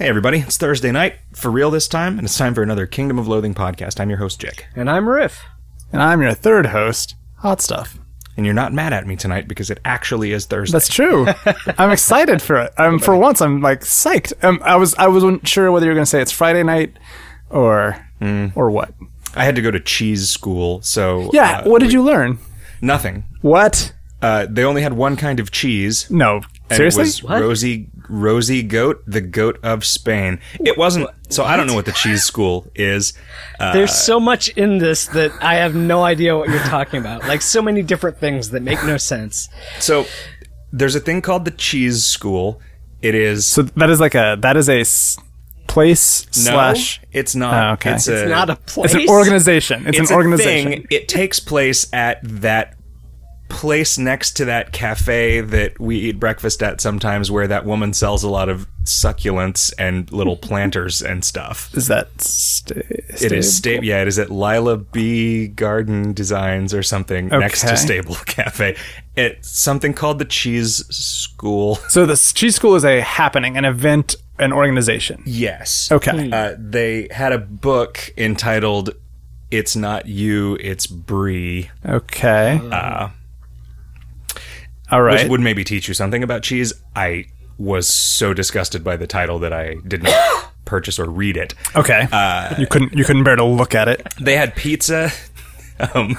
Hey, everybody, it's Thursday night, for real this time, and it's time for another Kingdom of Loathing podcast. I'm your host, Jick. And I'm Riff. And I'm your third host, Hot Stuff. And you're not mad at me tonight because it actually is Thursday. That's true. I'm excited for it. Um, for once, I'm like psyched. Um, I was I wasn't sure whether you were going to say it's Friday night or or what. I had to go to cheese school, so. Yeah. uh, what did you learn? Nothing. What? Uh, they only had one kind of cheese. No. and Seriously? It was rosy, rosy goat, the goat of Spain. It wasn't. So I don't know what the cheese school is. Uh, There's so much in this that I have no idea what you're talking about. Like so many different things that make no sense. so there's a thing called the cheese school. It is so that is like a that is a s- place no, slash. It's not. Oh, okay. It's, It's a, not a place. It's an organization. It's, it's an a organization. thing. It takes place at that place next to that cafe that we eat breakfast at sometimes, where that woman sells a lot of succulents and little planters and stuff. Is that sta- It is sta- yeah, it is at Lila B Garden Designs or something next to Stable Cafe. It's something called the Cheese School. So the cheese school is a happening, an event, an organization. Yes. Okay. Uh, they had a book entitled "It's Not You, It's Brie." Okay. Uh, All right. which would maybe teach you something about cheese. I was so disgusted by the title that I did not purchase or read it. okay. uh, you couldn't you couldn't bear to look at it. They had pizza. Um,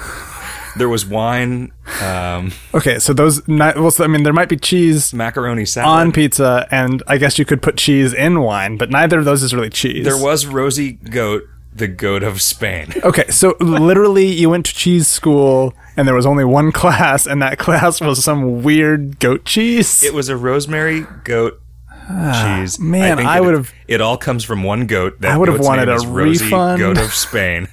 there was wine, um, Okay, so those not, well, so, I mean, there might be cheese macaroni salad. on pizza, and I guess you could put cheese in wine, but neither of those is really cheese. there was rosy goat, the goat of Spain. Okay, so literally, you went to cheese school, and there was only one class, and that class was some weird goat cheese. It was a rosemary goat cheese. Ah, man, think I would've- It all comes from one goat. That I would've wanted a is Rosie refund. Goat of Spain.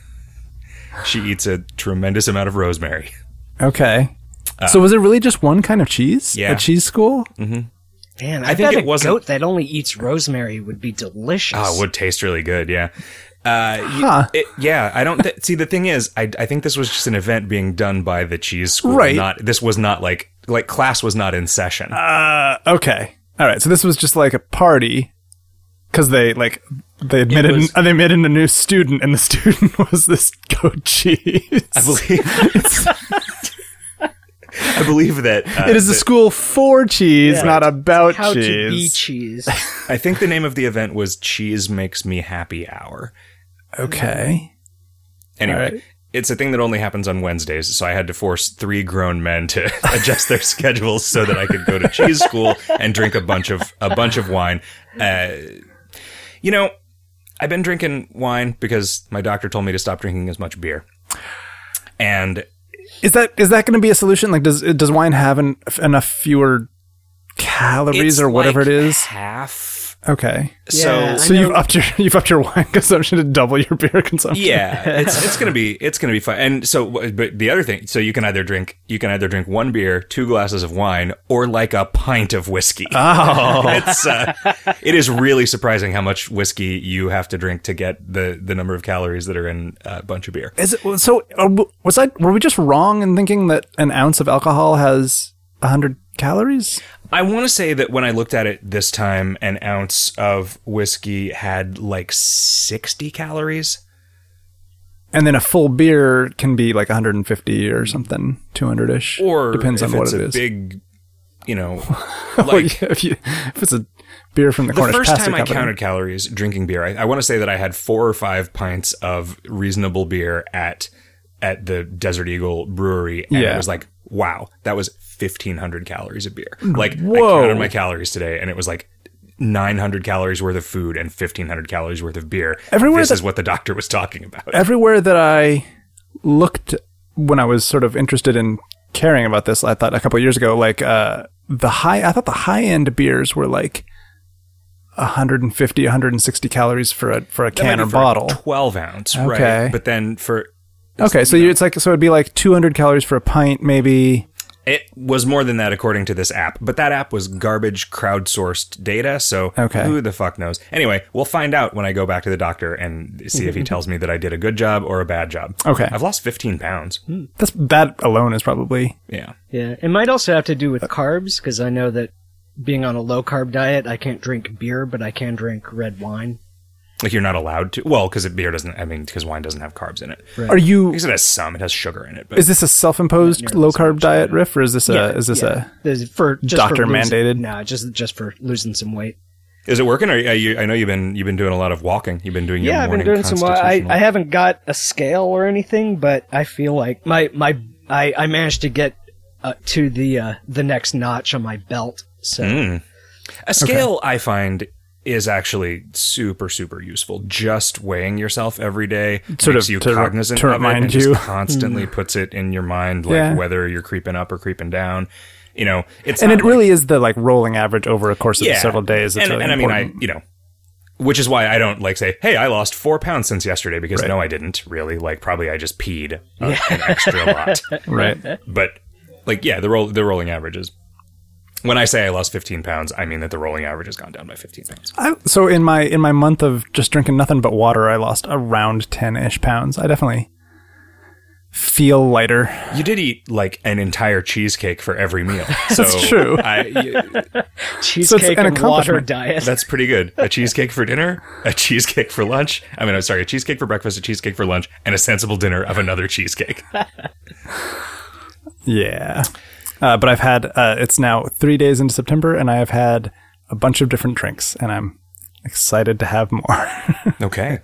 she eats a tremendous amount of rosemary. okay. so was it really just one kind of cheese? Uh, yeah. A cheese school? Man, I, I think bet it a wasn't- goat that only eats rosemary would be delicious. Oh, it would taste really good. Yeah. Uh, Huh. it- yeah, I don't th- see. The thing is, I, I think this was just an event being done by the cheese school. Right. Not this was not like like class was not in session. Uh, okay. All right. So this was just like a party because they like they admitted was- they admitted a new student, and the student was this goat cheese. I believe. I believe that uh, it is a school for cheese, Yeah. not about How cheese. to be cheese. I think the name of the event was Cheese Makes Me Happy Hour. Okay. Anyway, All right. it's a thing that only happens on Wednesdays, so I had to force three grown men to adjust their schedules so that I could go to cheese school and drink a bunch of a bunch of wine. Uh, you know, I've been drinking wine because my doctor told me to stop drinking as much beer. And Is that is that going to be a solution? Like, does does wine have an, enough fewer calories it's or whatever like it is? half. Okay. So Yeah, So you've upped your you've upped your wine consumption to double your beer consumption. yeah, it's it's gonna be it's gonna be fun. And so, but the other thing, so you can either drink you can either drink one beer, two glasses of wine, or like a pint of whiskey. Oh. it's uh, it is really surprising how much whiskey you have to drink to get the the number of calories that are in a bunch of beer. Is it so? uh, Was I were we just wrong in thinking that an ounce of alcohol has hundred calories? I want to say that when I looked at it this time, an ounce of whiskey had like sixty calories. And then a full beer can be like 150 or something, 200 ish. Or depends if on what it's it a is. big, you know, Well, like yeah, if, you, if it's a beer from the, the Cornish first time I Company. counted calories drinking beer, I, I want to say that I had four or five pints of reasonable beer at at the Desert Eagle Brewery, and Yeah. it was like, wow, that was fifteen hundred calories of beer. Like I Whoa. counted my calories today, and it was like. 900 calories worth of food and 1500 calories worth of beer. Everywhere this that- is what the doctor was talking about. Everywhere that I looked when I was sort of interested in caring about this, I thought a couple of years ago, like uh, the high, I thought the high end beers were like 150, 160 calories for a for a can or bottle. 12 ounce, Okay. right? But then for Okay, so you, it's like so it'd be like 200 calories for a pint, maybe. It was more than that according to this app, but that app was garbage crowdsourced data, so Okay. who the fuck knows? Anyway, we'll find out when I go back to the doctor and see if he tells me that I did a good job or a bad job. Okay. I've lost 15 pounds. Hmm. That's that alone is probably Yeah. Yeah, it might also have to do with carbs because I know that being on a low carb diet, I can't drink beer, but I can drink red wine. Like you're not allowed to. Well, because beer doesn't. I mean, because wine doesn't have carbs in it. Right. Are you? Because it has some. It has sugar in it. But Is this a self-imposed low carb diet yeah. riff, or is this a is this yeah. There's- for just doctor for losing- mandated? Nah, just just for losing some weight. is it working? Or are you, I know you've been you've been doing a lot of walking. You've been doing your Yeah, I've been doing some. I I haven't got a scale or anything, but I feel like my my I I managed to get uh, to the uh, the next notch on my belt. So Mm. A scale I find is actually super super useful. Just weighing yourself every day Sort makes of you to- cognizant to of it remind and just you. constantly mm. puts it in your mind like Yeah. whether you're creeping up or creeping down. You know, it's and it like- really is the like rolling average over a course of several days. It's and, really and I mean, I you know, which is why I don't like say, "Hey, I lost four pounds since yesterday," because no, I didn't really. Like, probably I just peed uh, a, an extra lot. right. But like, yeah, the roll the rolling average is. When I say I lost 15 pounds, I mean that the rolling average has gone down by 15 pounds. I, so in my in my month of just drinking nothing but water, I lost around ten ish pounds. I definitely feel lighter. You did eat like an entire cheesecake for every meal. So That's true. I, y- cheesecake an and water diet. that's pretty good. A cheesecake for dinner, a cheesecake for lunch. I mean, I'm sorry, a cheesecake for breakfast, a cheesecake for lunch, and a sensible dinner of another cheesecake. Yeah. Uh, but I've had uh, it's now three days into September, and I have had a bunch of different drinks, and I'm excited to have more. Okay.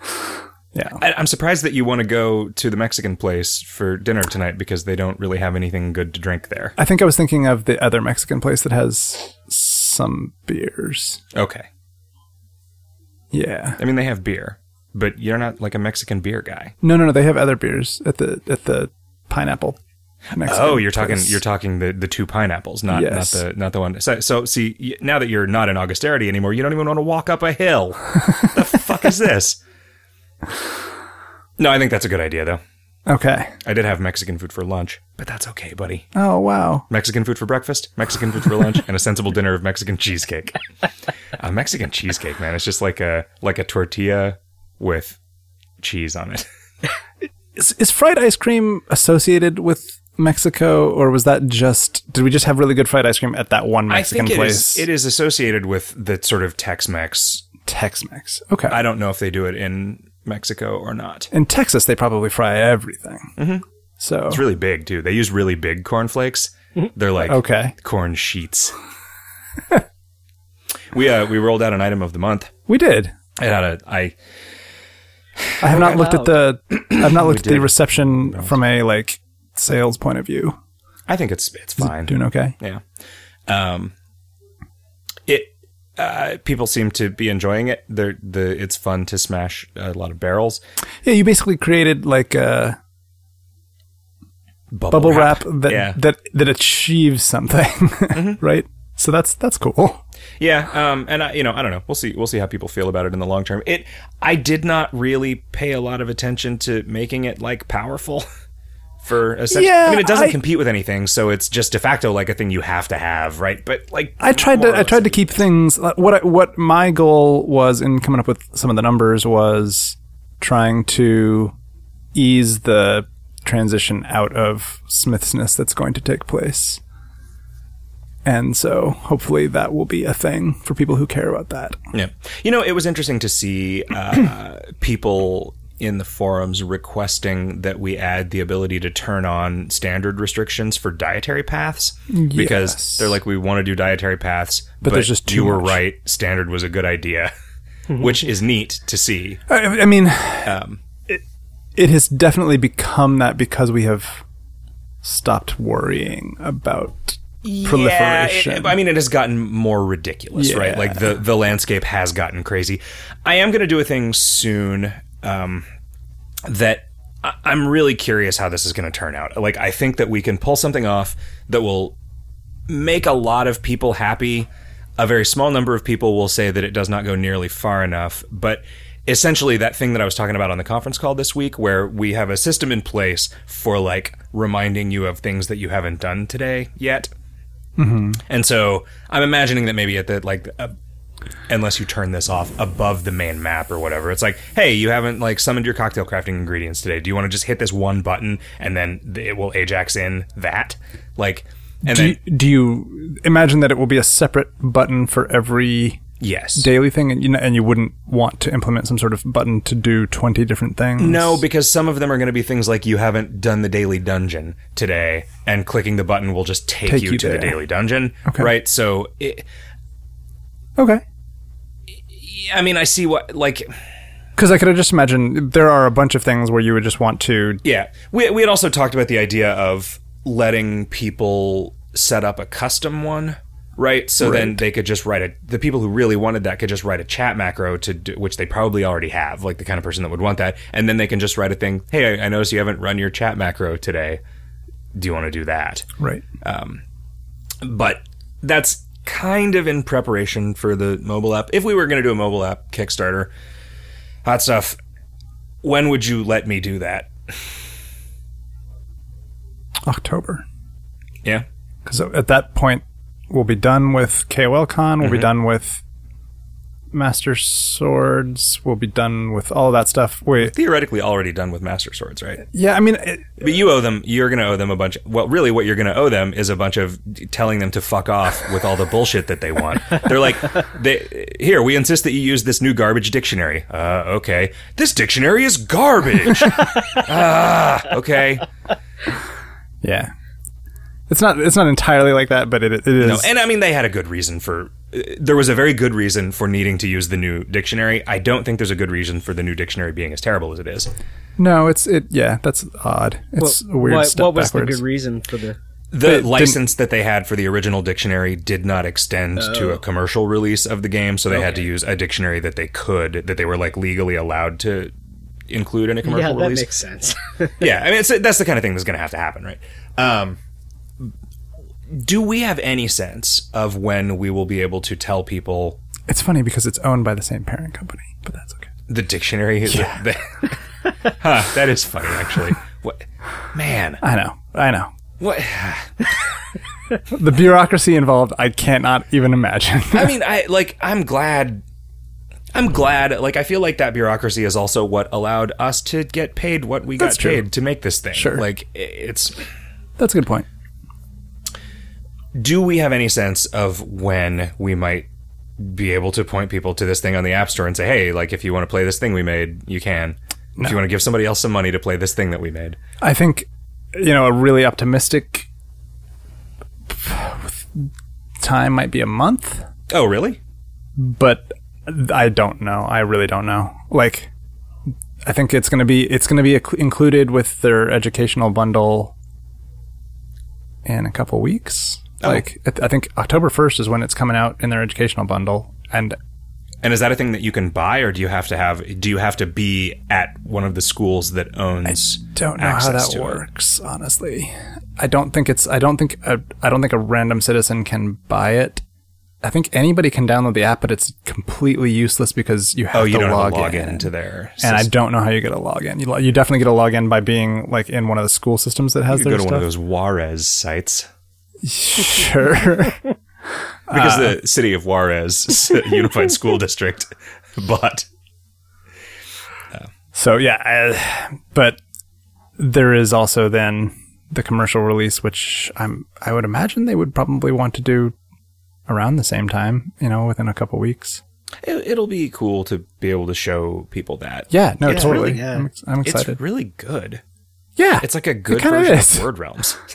yeah. I, I'm surprised that you want to go to the Mexican place for dinner tonight because they don't really have anything good to drink there. I think I was thinking of the other Mexican place that has some beers. Okay. Yeah. I mean, they have beer, but you're not like a Mexican beer guy. No, no, no. They have other beers at the at the pineapple. Mexican Oh, you're talking place. you're talking the, the two pineapples, not Yes. not the not the one. So, so see, now that you're not in austerity anymore, you don't even want to walk up a hill. the fuck is this? No, I think that's a good idea though. okay. I did have Mexican food for lunch, but that's okay, buddy. Oh wow. Mexican food for breakfast, Mexican food for lunch, and a sensible dinner of Mexican cheesecake. a Mexican cheesecake, man, it's just like a like a tortilla with cheese on it. Is, is fried ice cream associated with Mexico, or was that just? Did we just have really good fried ice cream at that one Mexican I think it place? is, it is associated with the sort of Tex-Mex. Tex-Mex. Okay. I don't know if they do it in Mexico or not. In Texas, they probably fry everything. Mm-hmm. So It's really big too. They use really big cornflakes. They're like okay, corn sheets. we uh we rolled out an item of the month. we did. I had a I I have not looked at the. I've not looked at the reception from a like sales point of view. I think it's it's fine. Doing okay. Yeah. Um, it uh, people seem to be enjoying it. They're the it's fun to smash a lot of barrels. Yeah, you basically created like a bubble wrap, that yeah, that that achieves something, right? So that's that's cool. yeah. Um, and I, you know, I don't know. We'll see. We'll see how people feel about it in the long term. It. I did not really pay a lot of attention to making it like powerful. For a second. Yeah, I mean, it doesn't I- compete with anything, so it's just de facto like a thing you have to have, right? But like, I tried to I tried to keep things what I, what my goal was in coming up with some of the numbers was trying to ease the transition out of Smithsness that's going to take place. And so hopefully that will be a thing for people who care about that. Yeah. You know, it was interesting to see uh, people in the forums requesting that we add the ability to turn on standard restrictions for dietary paths because Yes. they're like, we want to do dietary paths, but, there's just you were right. Standard was a good idea, which is neat to see. I, I mean, Um, it, it has definitely become that because we have stopped worrying about proliferation. It- I mean, it has gotten more ridiculous, right? Like the the landscape has gotten crazy. I am going to do a thing soon um, that I- I'm really curious how this is going to turn out. Like, I think that we can pull something off that will make a lot of people happy. A very small number of people will say that it does not go nearly far enough, but essentially that thing that I was talking about on the conference call this week where we have a system in place for like reminding you of things that you haven't done today yet. And so I'm imagining that maybe at the like unless you turn this off above the main map or whatever. It's like, hey, you haven't like summoned your cocktail crafting ingredients today. Do you want to just hit this one button and then it will Ajax in that? Like And do, then you, do you imagine that it will be a separate button for every yes, daily thing, and you know, and you wouldn't want to implement some sort of button to do twenty different things? No, because some of them are going to be things like you haven't done the daily dungeon today, and clicking the button will just take, Take you, you to the daily dungeon, Okay. right? So, it, Okay. I mean, I see what like Because I could have just imagined there are a bunch of things where you would just want to. yeah. We we had also talked about the idea of letting people set up a custom one. Right, so then they could just write a. The people who really wanted that could just write a chat macro to do, which they probably already have, like the kind of person that would want that, and then they can just write a thing. Hey, I, I noticed you haven't run your chat macro today. Do you want to do that? Right. Um, but that's kind of in preparation for the mobile app. If we were going to do a mobile app Kickstarter, hot stuff. When would you let me do that? October. Yeah, Because at that point, we'll be done with KOL Con. We'll be mm-hmm. done with Master Swords. We'll be done with all of that stuff. Wait. theoretically already done with Master Swords, right? Yeah, I mean, it, But you owe them. You're going to owe them a bunch. well, really, what you're going to owe them is a bunch of telling them to fuck off with all the bullshit that they want. They're like, they, here, we insist that you use this new garbage dictionary. Uh, okay, this dictionary is garbage. ah, okay. yeah. It's not. It's not entirely like that, but it, it is. No, and I mean they had a good reason for. There was a very good reason for needing to use the new dictionary. I don't think there's a good reason for the new dictionary being as terrible as it is. no, it's it. Yeah, that's odd. It's a weird what, step what was backwards. the good reason for the? The didn't- license that they had for the original dictionary did not extend to a commercial release of the game, so they had to use a dictionary that they could, that they were like legally allowed to include in a commercial Yeah, that release. makes sense. yeah, I mean, it's, that's the kind of thing that's going to have to happen, right? Um, do we have any sense of when we will be able to tell people It's funny because it's owned by the same parent company, but that's okay. the dictionary? is the- huh, that is funny, actually. What, man? I know. I know. What? The bureaucracy involved, I cannot even imagine. I mean, I like. I'm glad. I'm glad. Like, I feel like that bureaucracy is also what allowed us to get paid what we That's got true. paid to make this thing. Sure. Like, it's. that's a good point. Do we have any sense of when we might be able to point people to this thing on the App Store and say, "Hey, like, if you want to play this thing we made, you can." If you want to give somebody else some money to play this thing that we made, I think, you know, a really optimistic time might be a month, oh, really? but I don't know. I really don't know. Like, I think it's gonna be it's gonna be included with their educational bundle in a couple weeks. Oh. Like, I th- I think October first is when it's coming out in their educational bundle, and And is that a thing that you can buy, or do you have to have? Do you have to be at one of the schools that owns? I don't know how that to it? works honestly i don't think it's i don't think a, i don't think a random citizen can buy it i think anybody can download the app but it's completely useless because you have Oh, you to log, have a log in. in into their. and i don't know how you get a login you, lo- you definitely get a login by being like in one of the school systems that has You go to stuff one of those Juarez sites sure because Uh. the city of Juarez Unified School District bought. So yeah, I, but there is also then the commercial release, which I'm I would imagine they would probably want to do around the same time, you know, within a couple weeks. It, it'll be cool to be able to show people that. Yeah, no, Yeah, totally. really, yeah. I'm, I'm excited. It's really good. yeah, It's like a good version is. of Word Realms.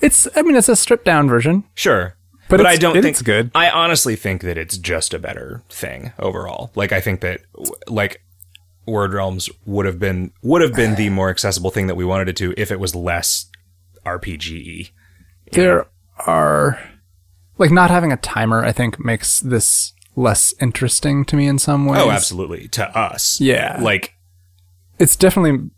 it's. I mean, it's a stripped down version. Sure. But But, I don't it- think it's good. I honestly think that it's just a better thing overall. Like I think that like Word Realms would have been would have been the more accessible thing that we wanted it to if it was less RPG. There are like not having a timer. I think makes this less interesting to me in some oh, ways. Oh, absolutely. To us. Yeah. Like It's definitely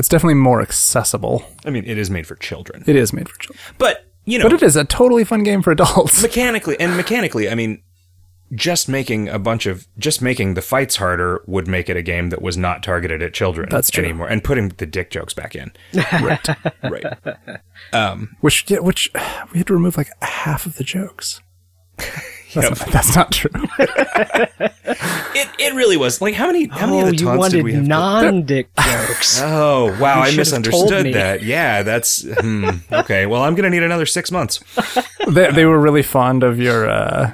it's definitely more accessible. I mean, it is made for children. It is made for children, But, you know, but it is a totally fun game for adults. mechanically and mechanically, I mean, just making a bunch of just making the fights harder would make it a game that was not targeted at children That's true. anymore and putting the dick jokes back in. right. Right. Um, Which yeah, which we had to remove like half of the jokes. That's, not, that's not true. It it really was like how many how many oh, of the you wanted did we have? non-dick jokes. Oh wow, You I should have told misunderstood that. Yeah, that's hmm, okay. Well, I'm gonna need another six months. they, they were really fond of your. Uh,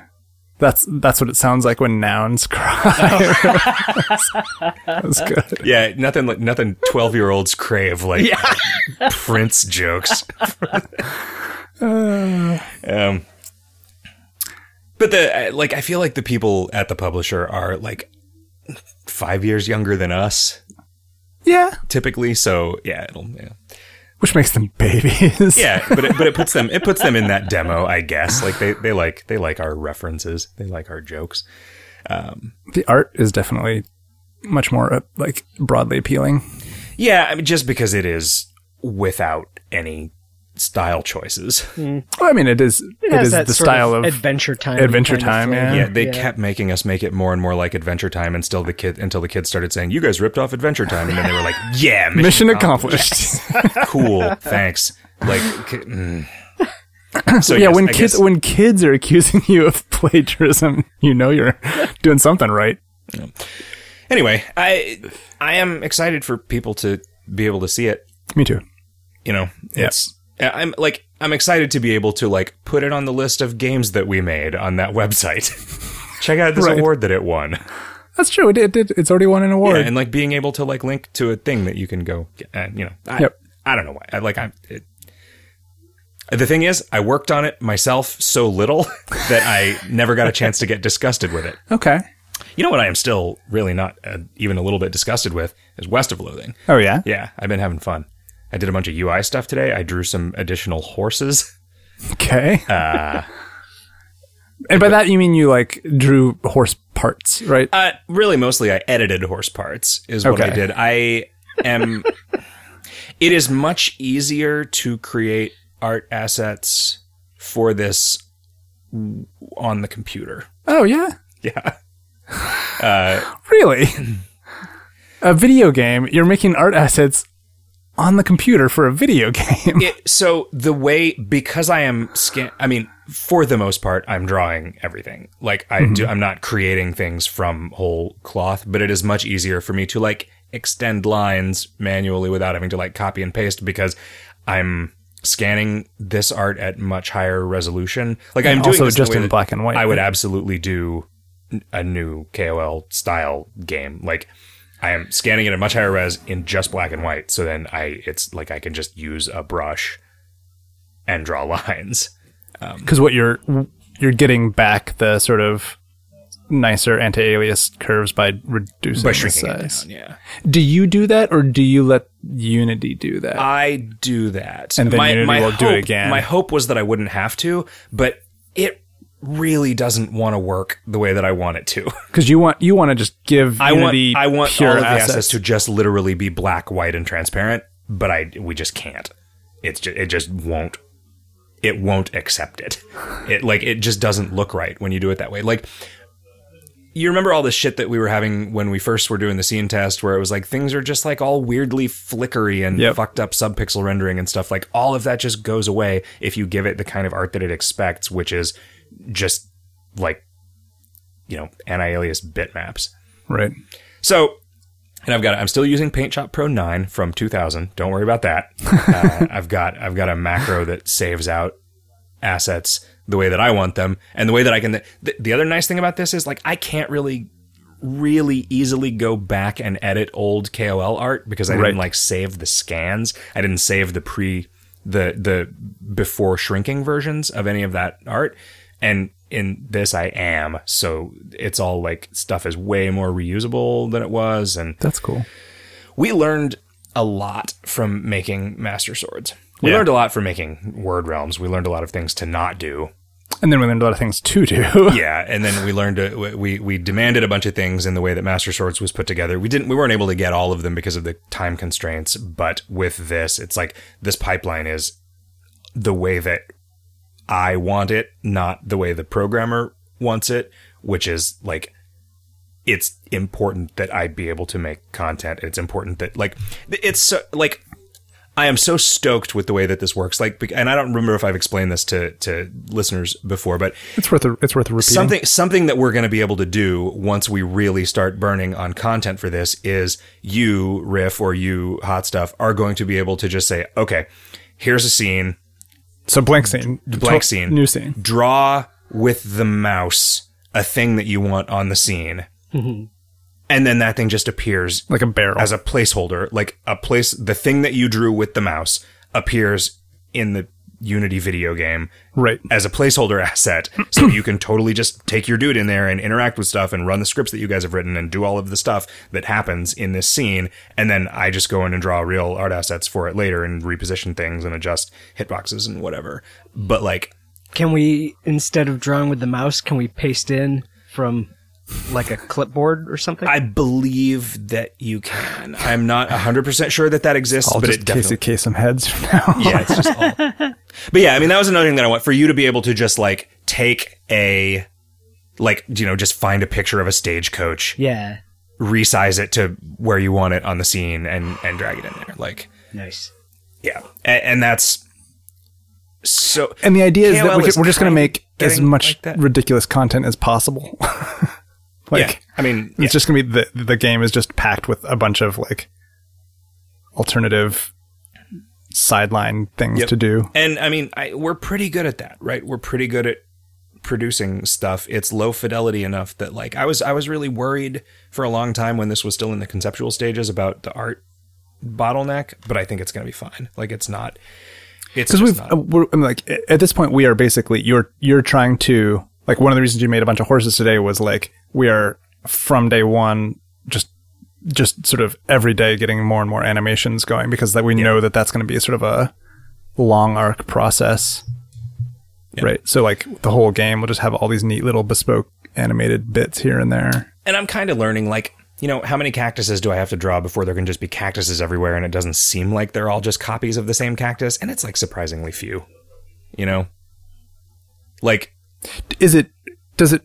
that's that's what it sounds like when nouns cry. that's good. Yeah, nothing like nothing. Twelve year olds crave like Prince jokes. um, but the uh, like, I feel like the people at the publisher are like five years younger than us Yeah, typically. So yeah, it'll yeah. which makes them babies. Yeah, but it, but it puts them it puts them in that demo, I guess. Like they, they like they like our references, they like our jokes. the art is definitely much more uh, like broadly appealing. Yeah, I mean, just because it is without any style choices. Well, I mean, it is. It it has is that the sort style of, adventure time. Adventure Time, yeah. Yeah, they kept making us make it more and more like Adventure Time and still the kid until the kids started saying, "You guys ripped off Adventure Time," and then they were like, "Yeah, mission, mission accomplished. cool, thanks." Like, mm. so yeah, yes, when I kids guess- when kids are accusing you of plagiarism, you know you're doing something right. anyway, I I am excited for people to be able to see it. Me too. you know it's i'm like i'm excited to be able to like put it on the list of games that we made on that website check out this Right. award that it won That's true. It did. It's already won an award. Yeah, and like being able to like link to a thing that you can go get, uh, you know I, Yep. I don't know why i like i'm it, the thing is i worked on it myself so little that i never got a chance to get disgusted with it okay. you know what i am still really not uh, even a little bit disgusted with is west of loathing Oh yeah. yeah i've been having fun i did a bunch of ui stuff today i drew some additional horses Okay. Uh, and by that you mean you like drew horse parts, right? Uh, really, mostly I edited horse parts is what I did. I am. it is much easier to create art assets for this on the computer. oh yeah. Yeah. Really? a video game. You're making art assets on the computer for a video game. It, so the way because I am scan. I mean, for the most part, I'm drawing everything. Like I do. Mm-hmm. I'm not creating things from whole cloth, but it is much easier for me to like extend lines manually without having to like copy and paste because I'm scanning this art at much higher resolution. Like I'm doing also just way in black and white, I would absolutely do a new KOL style game. Like I am scanning it at much higher res in just black and white. So then I, it's like I can just use a brush and draw lines. Um, because what you're you're getting back the sort of nicer anti-alias curves by reducing By the size. down, yeah. Do you do that, or do you let Unity do that? I do that. And then Unity will do it again. My hope was that I wouldn't have to, but it really doesn't want to work the way that I want it to. Because you want you want to just give I want Unity I want pure all of the assets. assets to just literally be black, white, and transparent, but I we just can't. It's just, it just won't. It won't accept it. It like it just doesn't look right when you do it that way. Like you remember all the shit that we were having when we first were doing the scene test where it was like things are just like all weirdly flickery and Yep. fucked up subpixel rendering and stuff like all of that just goes away if you give it the kind of art that it expects which is just like you know anti-alias bitmaps. Right? so and I've got I'm still using Paint Shop Pro 9 from 2000 don't worry about that. Uh, I've got I've got a macro that saves out assets the way that I want them. And the way that I can the, the other nice thing about this is like I can't really really easily go back and edit old KOL art because I didn't Right. like save the scans. I didn't save the pre the the before shrinking versions of any of that art and in this I am so it's all like stuff is way more reusable than it was and That's cool. we learned a lot from making master swords we Yeah. learned a lot from making word realms we learned a lot of things to not do And then we learned a lot of things to do. yeah and then we learned uh, to, we we demanded a bunch of things in the way that master swords was put together we didn't we weren't able to get all of them because of the time constraints but with this it's like this pipeline is the way that i want it not the way the programmer wants it which is like it's important that i be able to make content it's important that like it's so, like I am so stoked with the way that this works. Like, and I don't remember if I've explained this to to listeners before, but It's worth a, it's worth a repeating. something something that we're going to be able to do once we really start burning on content for this is you riff or you hot stuff are going to be able to just say okay here's a scene So blank scene, blank To- scene new scene. draw with the mouse a thing that you want on the scene mm-hmm. and then that thing just appears like a barrel. as a placeholder like a place the thing that you drew with the mouse appears in the unity video game right. as a placeholder asset so you can totally just take your dude in there and interact with stuff and run the scripts that you guys have written and do all of the stuff that happens in this scene and then I just go in and draw real art assets for it later and reposition things and adjust hitboxes and whatever but like Can we, instead of drawing with the mouse, can we paste in from like a clipboard or something? I believe that you can I'm not 100% sure that that exists I'll but just it case definitely it case some heads from now. yeah, it's just all. But yeah, I mean, that was another thing that I want for you to be able to just like take a, like, you know, just find a picture of a stagecoach, yeah. resize it to where you want it on the scene and, and drag it in there. Like, Nice. yeah. And, and that's so, And the idea is that KOL we is are just going kind to of make as getting much like that. ridiculous content as possible. like yeah, I mean, it's just going to be the the game is just packed with a bunch of like alternative sideline things Yep. to do. And I mean, I, we're pretty good at that, right? We're pretty good at producing stuff. It's low fidelity enough that like I was I was really worried for a long time when this was still in the conceptual stages about the art bottleneck, but I think it's going to be fine. Like it's not it's because we've not. uh, we're, I'm like at this point we are basically you're you're trying to like one of the reasons you made a bunch of horses today was like we are from day one just sort of every day getting more and more animations going because that we know that that's going to be sort of a long arc process. Right? So like the whole game will just have all these neat little bespoke animated bits here and there. And I'm kind of learning like you know how many cactuses do I have to draw before there can just be cactuses everywhere and it doesn't seem like they're all just copies of the same cactus? And it's like surprisingly few. You know? Like is it does it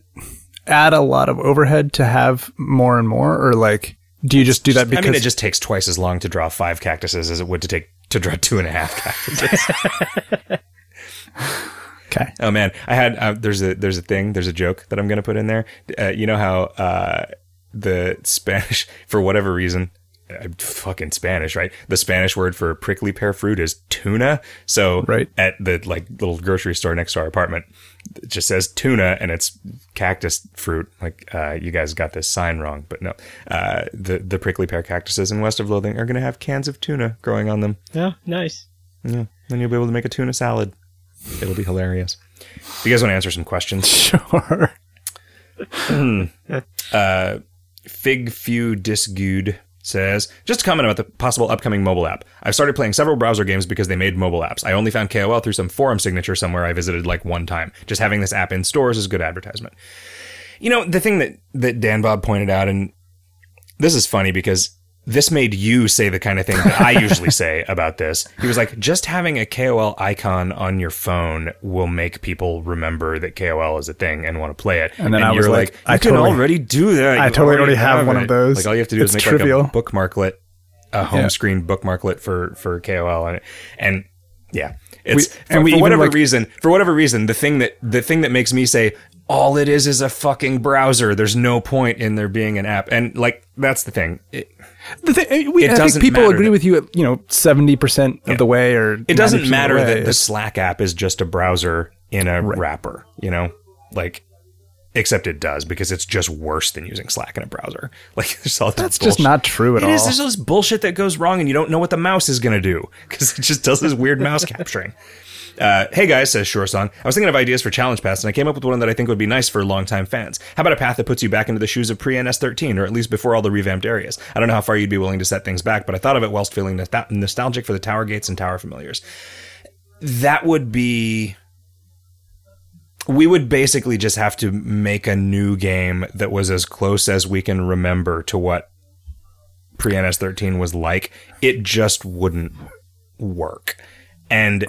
add a lot of overhead to have more and more? Or like do you just do that because I mean, it just takes twice as long to draw five cactuses as it would to take to draw two and a half cactuses. okay oh man, I had uh, there's a there's a thing there's a joke that I'm gonna put in there. Uh, you know how uh, the Spanish for whatever reason. uh, Fucking Spanish, right? The Spanish word for prickly pear fruit is tuna. So, Right. at the like little grocery store next to our apartment, it just says tuna and it's cactus fruit. Like, uh, you guys got this sign wrong, but no. Uh, the the prickly pear cactuses in west of Loathing are going to have cans of tuna growing on them. Yeah, nice. Yeah. Then you'll be able to make a tuna salad. It'll be hilarious. If you guys want to answer some questions, sure uh, Fig Few Disgood says, just a comment about the possible upcoming mobile app. I've started playing several browser games because they made mobile apps. I only found KOL through some forum signature somewhere I visited like one time. Just having this app in stores is good advertisement. You know, the thing that, that Dan Bob pointed out, and this is funny because this made you say the kind of thing that I usually say about this. He was like, just having a KOL icon on your phone will make people remember that KOL is a thing and want to play it. And then I was like, you I can totally- already do that. I totally already have one of those. Like all you have to do is It's make trivial. like a bookmarklet, a home Yeah. screen bookmarklet for for KOL, and and yeah, it's We- for, and we for whatever like- reason. For whatever reason, the thing that the thing that makes me say all it is is a fucking browser. There's no point in there being an app, and like that's the thing. It, thing, uh, we, It I doesn't think people agree that- with you at you know seventy percent of the way, or it doesn't matter the that the Slack app is just a browser in a wrapper. You know, like. Except it does because it's just worse than using Slack in a browser. Like there's all that's just not true at It all. is. There's all this bullshit that goes wrong, and you don't know what the mouse is going to do because it just does this weird mouse capturing. Uh, hey guys, says Sure Song. I was thinking of ideas for Challenge Paths, and I came up with one that I think would be nice for longtime fans. How about a path that puts you back into the shoes of pre NS13, or at least before all the revamped areas? I don't know how far you'd be willing to set things back, but I thought of it whilst feeling nostal- nostalgic for the Tower Gates and Tower Familiars. That would be. We would basically just have to make a new game that was as close as we can remember to what pre NS 13 was like. It just wouldn't work. And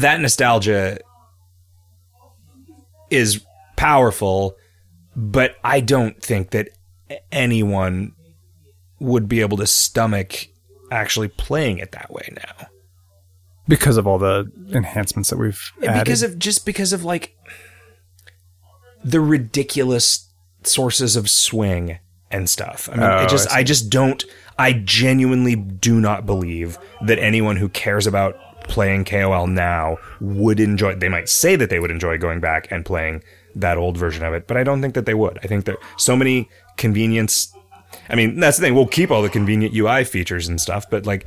that nostalgia is powerful, but I don't think that anyone would be able to stomach actually playing it that way now. because of all the enhancements that we've added. because of just because of like the ridiculous sources of swing and stuff. I mean, Oh, just I I, just don't I genuinely do not believe that anyone who cares about playing KOL now would enjoy they might say that they would enjoy going back and playing that old version of it, but I don't think that they would. I think that so many convenience I mean, that's the thing. We'll keep all the convenient UI features and stuff, but like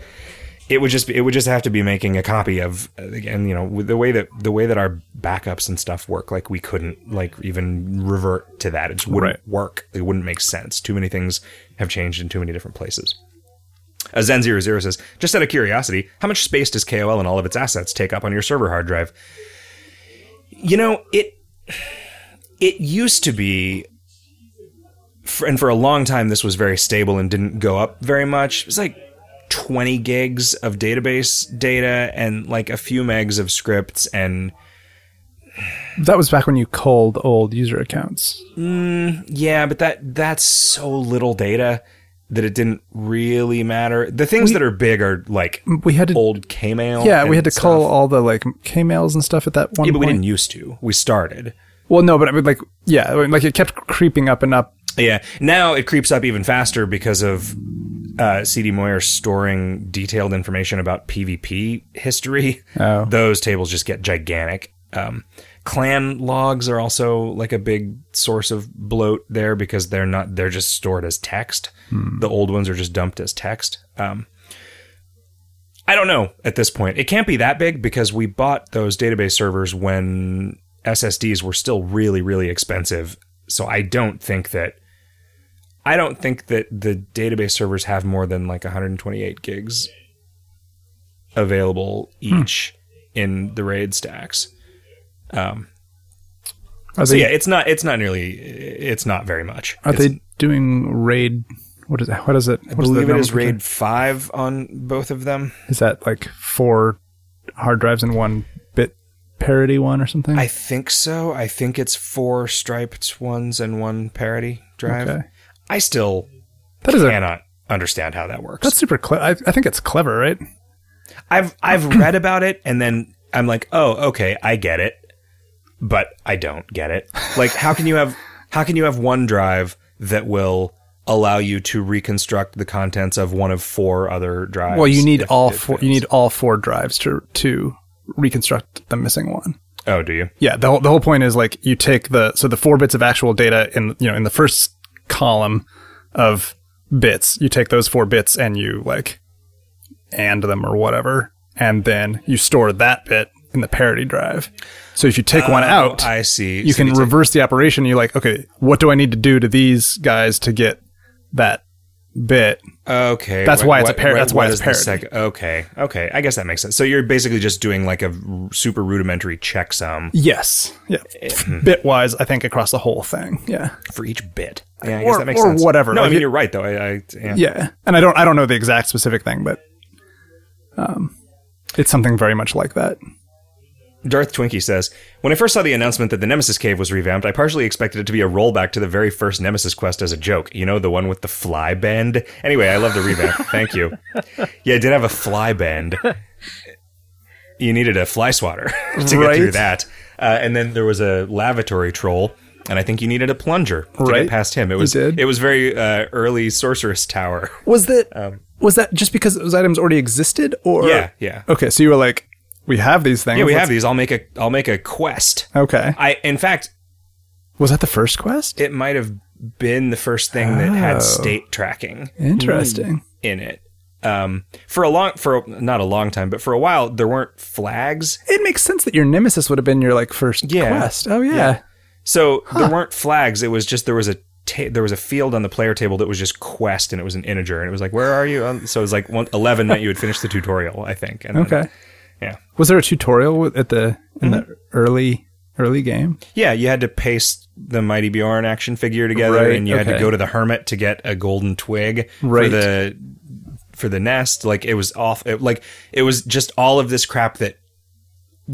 it would just be, it would just have to be making a copy of again you know with the way that the way that our backups and stuff work like we couldn't like even revert to that it just wouldn't Right. work it wouldn't make sense too many things have changed in too many different places uh, Zen00 says, just out of curiosity, how much space does KOL and all of its assets take up on your server hard drive? You know, it it used to be, for, and for a long time, this was very stable and didn't go up very much. It was like 20 gigs of database data and like a few megs of scripts and that was back when you culled old user accounts. yeah, but that that's so little data that it didn't really matter. The things that are big are like We had to, old Kmail. yeah, we had to stuff. cull all the like K mails and stuff at that one Yeah, but we point. didn't used to. We started. Well, no, but I mean, like, yeah, I mean, like it kept creeping up and up. Yeah. Now it creeps up even faster because of uh, CD Moyer storing detailed information about PvP history. Oh. Those tables just get gigantic. Um, clan logs are also like a big source of bloat there because they're not they're just stored as text. The old ones are just dumped as text. Um, I don't know at this point. It can't be that big because we bought those database servers when SSDs were still really, really expensive. So I don't think that I don't think that the database servers have more than like 128 gigs available each in the RAID stacks. Um, Are so they, yeah, it's not it's not nearly it's not very much. are It's- they doing raid? What is it? What is it? I What is the believe it is nomenclature? RAID five on both of them. Is that like four hard drives and one bit parity one or something? I think so. I think it's four striped ones and one parity drive. Okay. I still that is a cannot understand how that works. that's super clever. I, I think it's clever, right? I've I've read about it and then I'm like, oh, okay, I get it, but I don't get it. Like, how can you have how can you have one drive that will allow you to reconstruct the contents of one of four other drives? Well, you need all four. fails? You need all four drives to to reconstruct the missing one. Oh, do you? Yeah, the whole, the whole point is like you take the so the four bits of actual data in you know in the first column of bits, you take those four bits and you like and them or whatever, and then you store that bit in the parity drive. So if you take one Oh, out, I see. you So can take- reverse the operation. You're like, okay, what do I need to do to these guys to get that bit? Okay, That's what- why it's a what- par- what- that's why it's parity. sec- okay, okay, I guess that makes sense. So you're basically just doing like a super rudimentary checksum Yes, yeah, bitwise, I think across the whole thing. Yeah. for each bit. Yeah, I guess Or- that makes or sense. whatever, No, like I mean it- you're right though. I, I yeah. Yeah, and I don't I don't know the exact specific thing, but um, it's something very much like that. Darth Twinkie says, When I first saw the announcement that the Nemesis Cave was revamped, I partially expected it to be a rollback to the very first Nemesis quest as a joke. You know, the one with the fly bend? Anyway, I love the revamp. Thank you. Yeah, it did have a fly bend. You needed a fly swatter to get through that. Uh, and then there was a lavatory troll. And I think you needed a plunger to Right. get past him. It was it was very uh, early sorceress tower. Was that was that just because those items already existed, or Um, Yeah, yeah. Okay, so you were like, we have these things. Yeah, we let's- have these. I'll make a I'll make a quest. Okay, I in fact was that the first quest? it might have been the first thing that Oh. had state tracking Interesting. in it. Um, for a long, for a, not a long time, but for a while, there weren't flags, It makes sense that your nemesis would have been your like first Yeah. quest. Oh yeah. so there weren't flags. It was just there was a ta- there was a field on the player table that was just quest, and it was an integer, and it was like, where are you? Um, so it was like one, eleven meant you had finished the tutorial, I think. And then- Okay. Yeah, Was there a tutorial at the in Mm-hmm. the early early game? yeah. You had to paste the Mighty Bjorn action figure together, Right, and you had to go to the hermit to get a golden twig for the for the nest. Like it was off. It, like it was just all of this crap that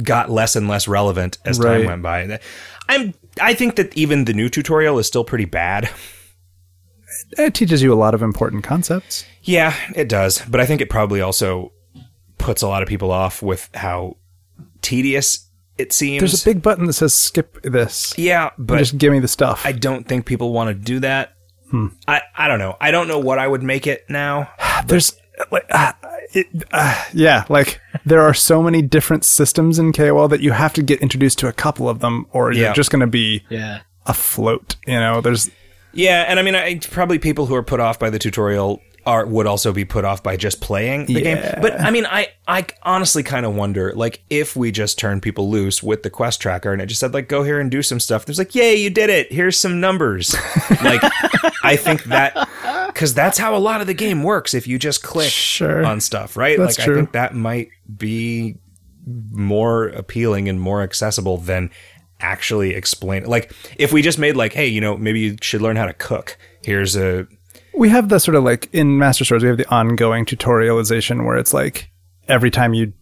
got less and less relevant as time went by. I'm I think that even the new tutorial is still pretty bad. it teaches you a lot of important concepts. Yeah, it does. But I think it probably also puts a lot of people off with how tedious it seems. There's a big button that says skip this. yeah, but Just give me the stuff. I don't think people want to do that. I, I don't know. I don't know what I would make it now. There's like uh, it, uh, yeah, like there are so many different systems in KOL that you have to get introduced to a couple of them, or Yeah. you're just going to be Yeah. afloat. You know, there's Yeah, and I mean, I, probably people who are put off by the tutorial are would also be put off by just playing the game. But I mean, I I honestly kind of wonder, like, if we just turn people loose with the quest tracker and it just said, like, go here and do some stuff. There's like, yay, you did it. Here's some numbers. like, I think that because that's how a lot of the game works. If you just click Sure. on stuff, right? That's like, true. I think that might be more appealing and more accessible than actually explain like if we just made like hey you know maybe you should learn how to cook here's a we have the sort of like in Master Swords, we have the ongoing tutorialization where it's like every time you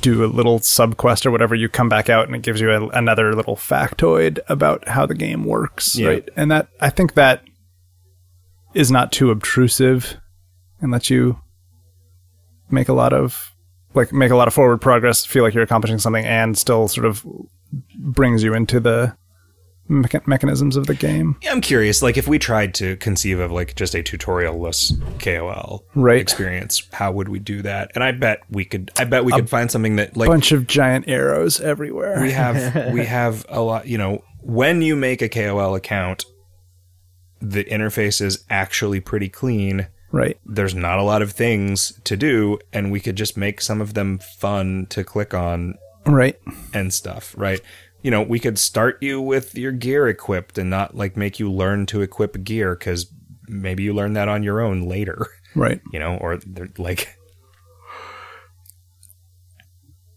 do a little sub quest or whatever, you come back out and it gives you a, another little factoid about how the game works, Yeah. right? And that I think that is not too obtrusive and lets you make a lot of like make a lot of forward progress, feel like you're accomplishing something, and still sort of brings you into the mecha- mechanisms of the game. Yeah, i'm curious like if we tried to conceive of like just a tutorial-less kol Right. experience how would we do that and i bet we could i bet we could find something that like Bunch of giant arrows everywhere. we have we have a lot you know when you make a kol account the interface is actually pretty clean right. there's not a lot of things to do and we could just make some of them fun to click on Right. and stuff right you know we could start you with your gear equipped and not like make you learn to equip gear because maybe you learn that on your own later Right. you know or they're like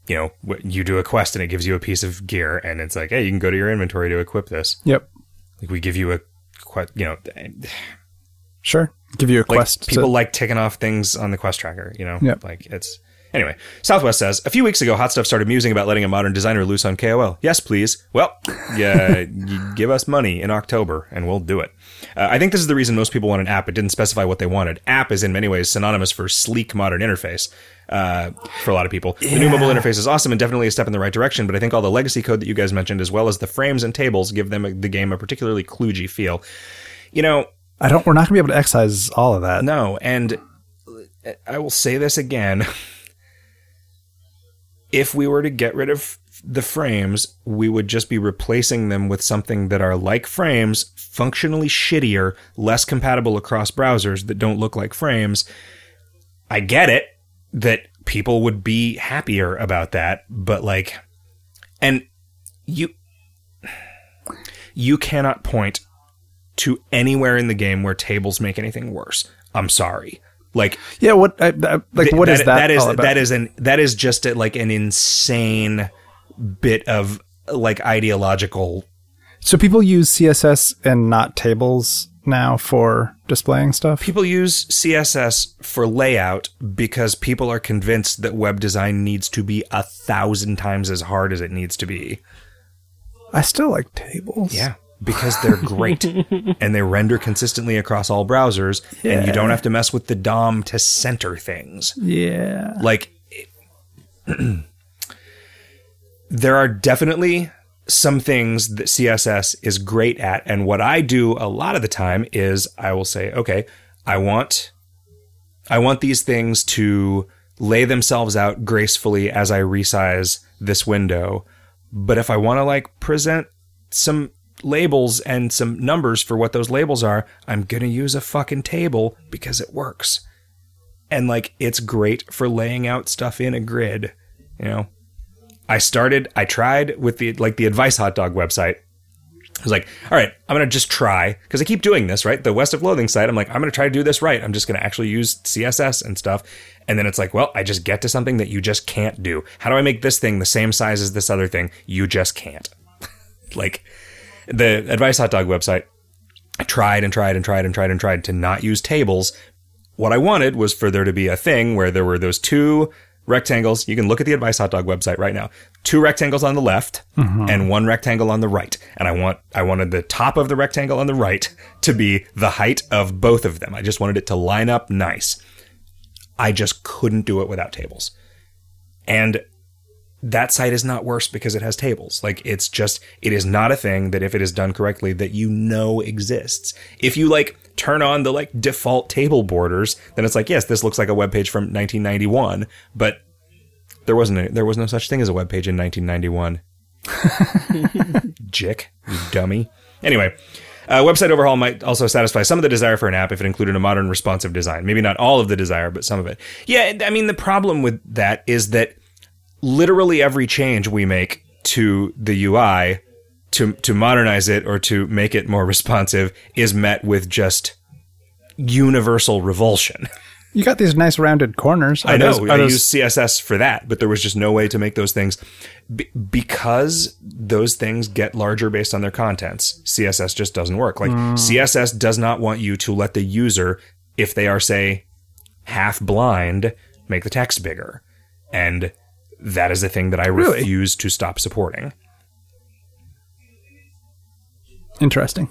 you know you do a quest and it gives you a piece of gear and it's like hey you can go to your inventory to equip this Yep. like we give you a quest you know Sure. Give you a like quest. to- people like ticking off things on the quest tracker you know Yep. like it's anyway southwest says a few weeks ago hot stuff started musing about letting a modern designer loose on kol yes please. Well yeah you give us money in october and we'll do it. Uh, i think this is the reason most people want an app. It didn't specify what they wanted. App is in many ways synonymous for sleek modern interface uh, for a lot of people. The new mobile interface is awesome and definitely a step in the right direction but i think all the legacy code that you guys mentioned as well as the frames and tables give them a, the game a particularly kludgy feel. You know I don't. We're not gonna be able to excise all of that. no, and I will say this again. If we were to get rid of the frames, we would just be replacing them with something that are like frames, functionally shittier, less compatible across browsers that don't look like frames. I get it that people would be happier about that, but like, and you, you cannot point to anywhere in the game where tables make anything worse. I'm sorry. Like Yeah. What? I, I, like, what is that? That is all about? that is an that is just a, like an insane bit of like ideological. So people use CSS and not tables now for displaying stuff. People use CSS for layout because people are convinced that web design needs to be a thousand times as hard as it needs to be. I still like tables. Yeah. Because they're great and they render consistently across all browsers, and you don't have to mess with the DOM to center things. Yeah. like there are definitely some things that css is great at and what i do a lot of the time is i will say okay i want i want these things to lay themselves out gracefully as i resize this window but if i want to like present some labels and some numbers for what those labels are i'm going to use a fucking table because it works. And like it's great for laying out stuff in a grid you know? I started i tried with the like the advice hot dog website. I was like all right i'm gonna just try because i keep doing this right? The west of loathing site i'm like i'm gonna try to do this right. I'm just gonna actually use css and stuff. And then it's like well i just get to something that you just can't do. How do i make this thing the same size as this other thing? You just can't. Like the advice hot dog website i tried and tried and tried and tried and tried to not use tables what I wanted was for there to be a thing where there were those two rectangles. You can look at the Advice Hot Dog website right now. Two rectangles on the left mm-hmm. and one rectangle on the right. And I want I wanted the top of the rectangle on the right to be the height of both of them. I just wanted it to line up nice. I just couldn't do it without tables. And that site is not worse because it has tables. Like it's just it is not a thing that if it is done correctly that you know exists. If you like turn on the like default table borders, then it's like yes, this looks like a web page from 1991, but there wasn't a, there was no such thing as a web page in 1991. Jick, you dummy. Anyway, uh, website overhaul might also satisfy some of the desire for an app if it included a modern responsive design. Maybe not all of the desire, but some of it. Yeah, I mean the problem with that is that literally every change we make to the UI to to modernize it or to make it more responsive is met with just universal revulsion. You got these nice rounded corners. Are I know those- I those- use CSS for that, but there was just no way to make those things be- because those things get larger based on their contents. CSS just doesn't work. Like hmm. CSS does not want you to let the user, if they are say half blind, make the text bigger, and that is a thing that I Really? refuse to stop supporting. interesting.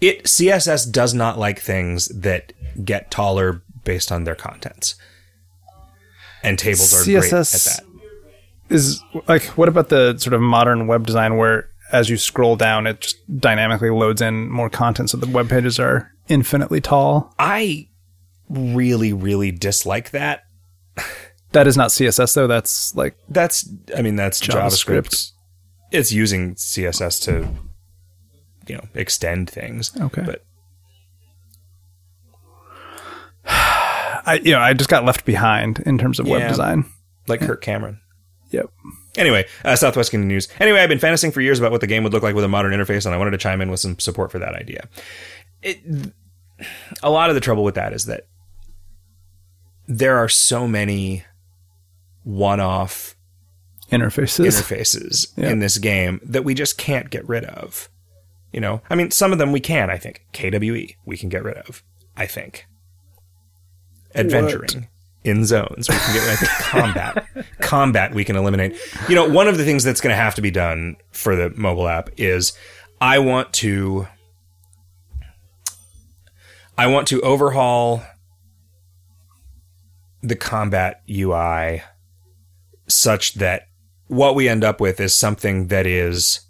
It CSS does not like things that get taller based on their contents, and tables are great at that. Is like what about the sort of modern web design where as you scroll down it just dynamically loads in more content so the web pages are infinitely tall? I really, really dislike that. That is not CSS though. That's like That's, I mean, that's JavaScript. JavaScript. It's using CSS to, you know, extend things. Okay. But I you know I just got left behind in terms of Yeah. web design. like Kirk Cameron. Yep. Anyway, uh, Southwest Kingdom News. Anyway, I've been fantasizing for years about what the game would look like with a modern interface, and I wanted to chime in with some support for that idea. It, a lot of the trouble with that is that there are so many one-off Interfaces. interfaces Yeah. in this game that we just can't get rid of. You know, I mean, some of them we can. I think KWE we can get rid of. I think adventuring in zones we can get rid. Think combat combat we can eliminate. You know, one of the things that's going to have to be done for the mobile app is I want to I want to overhaul the combat UI such that what we end up with is something that is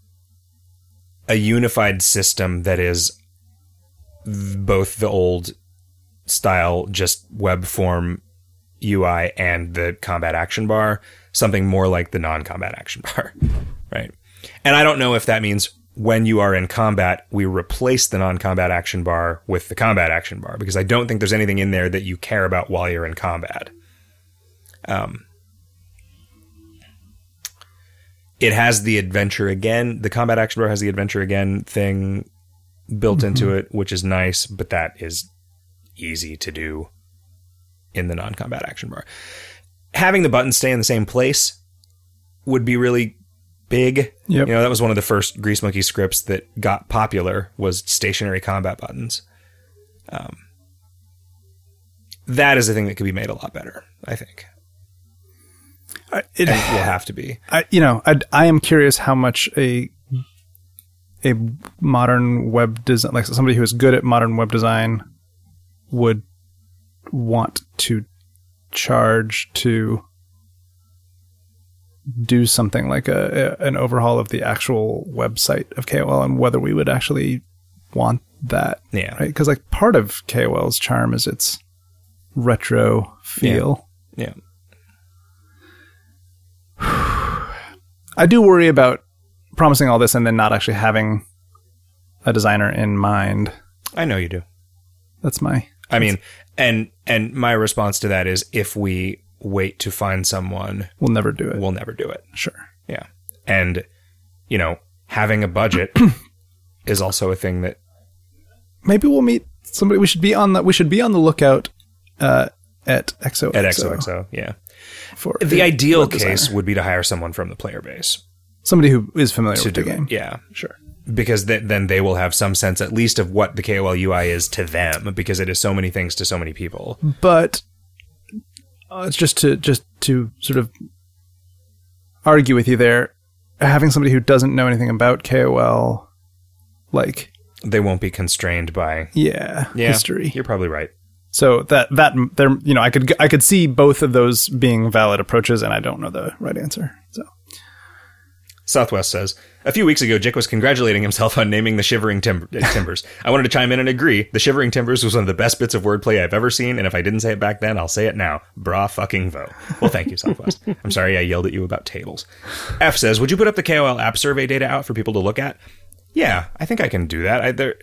a unified system that is both the old style, just web form UI and the combat action bar, something more like the non combat action bar, right? And I don't know if that means when you are in combat, we replace the non combat action bar with the combat action bar because I don't think there's anything in there that you care about while you're in combat. Um, it has the adventure again. The combat action bar has the adventure again thing built into it, which is nice, but that is easy to do in the non combat action bar. Having the buttons stay in the same place would be really big. Yep. You know, that was one of the first Grease Monkey scripts that got popular was stationary combat buttons. Um, that is a thing that could be made a lot better, I think. I, it, And will have to be. I, you know, I, I am curious how much a a modern web design, like somebody who is good at modern web design, would want to charge to do something like a, a an overhaul of the actual website of KOL, and whether we would actually want that, Yeah. right? Because like part of KOL's charm is its retro feel. Yeah. I do worry about promising all this and then not actually having a designer in mind. I know you do. That's my I mean, and and my response to that is if we wait to find someone, we'll never do it. we'll never do it. sure. Yeah. And you know, having a budget is also a thing that Maybe we'll meet somebody we should be on the we should be on the lookout uh at XO at XOXO, yeah. For The ideal designer. case would be to hire someone from the player base somebody who is familiar to with the game. it. Yeah. Sure. Because th- then they will have some sense at least of what the KOL UI is to them because it is so many things to so many people. But uh, it's just to just to sort of argue with you there. Having somebody who doesn't know anything about KOL, like They won't be constrained by yeah, yeah, history. You're probably right. So that that there, you know, I could I could see both of those being valid approaches, and I don't know the right answer. So Southwest says, a few weeks ago, Jick was congratulating himself on naming the Shivering Tim- uh, Timbers. I wanted to chime in and agree. The Shivering Timbers was one of the best bits of wordplay I've ever seen, and if I didn't say it back then, I'll say it now. Bra fucking vo. Well, thank you, Southwest. I'm sorry I yelled at you about tables. F says, would you put up the KOL app survey data out for people to look at? Yeah, I think I can do that. I, there,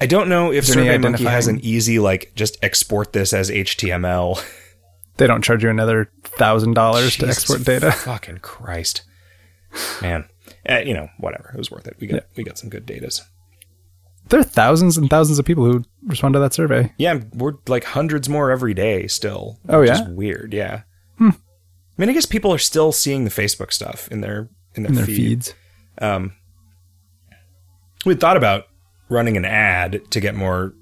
I don't know if SurveyMonkey has an easy, like, just export this as HTML. they don't charge you another thousand dollars to export data. Fucking Christ, man. Uh, you know, whatever. It was worth it. We got we got some good datas. There are thousands and thousands of people who respond to that survey. Yeah, we're like hundreds more every day still. Oh, which yeah? is weird. Yeah. I mean, I guess people are still seeing the Facebook stuff in their in their, in their feeds. Um, we thought about running an ad to get more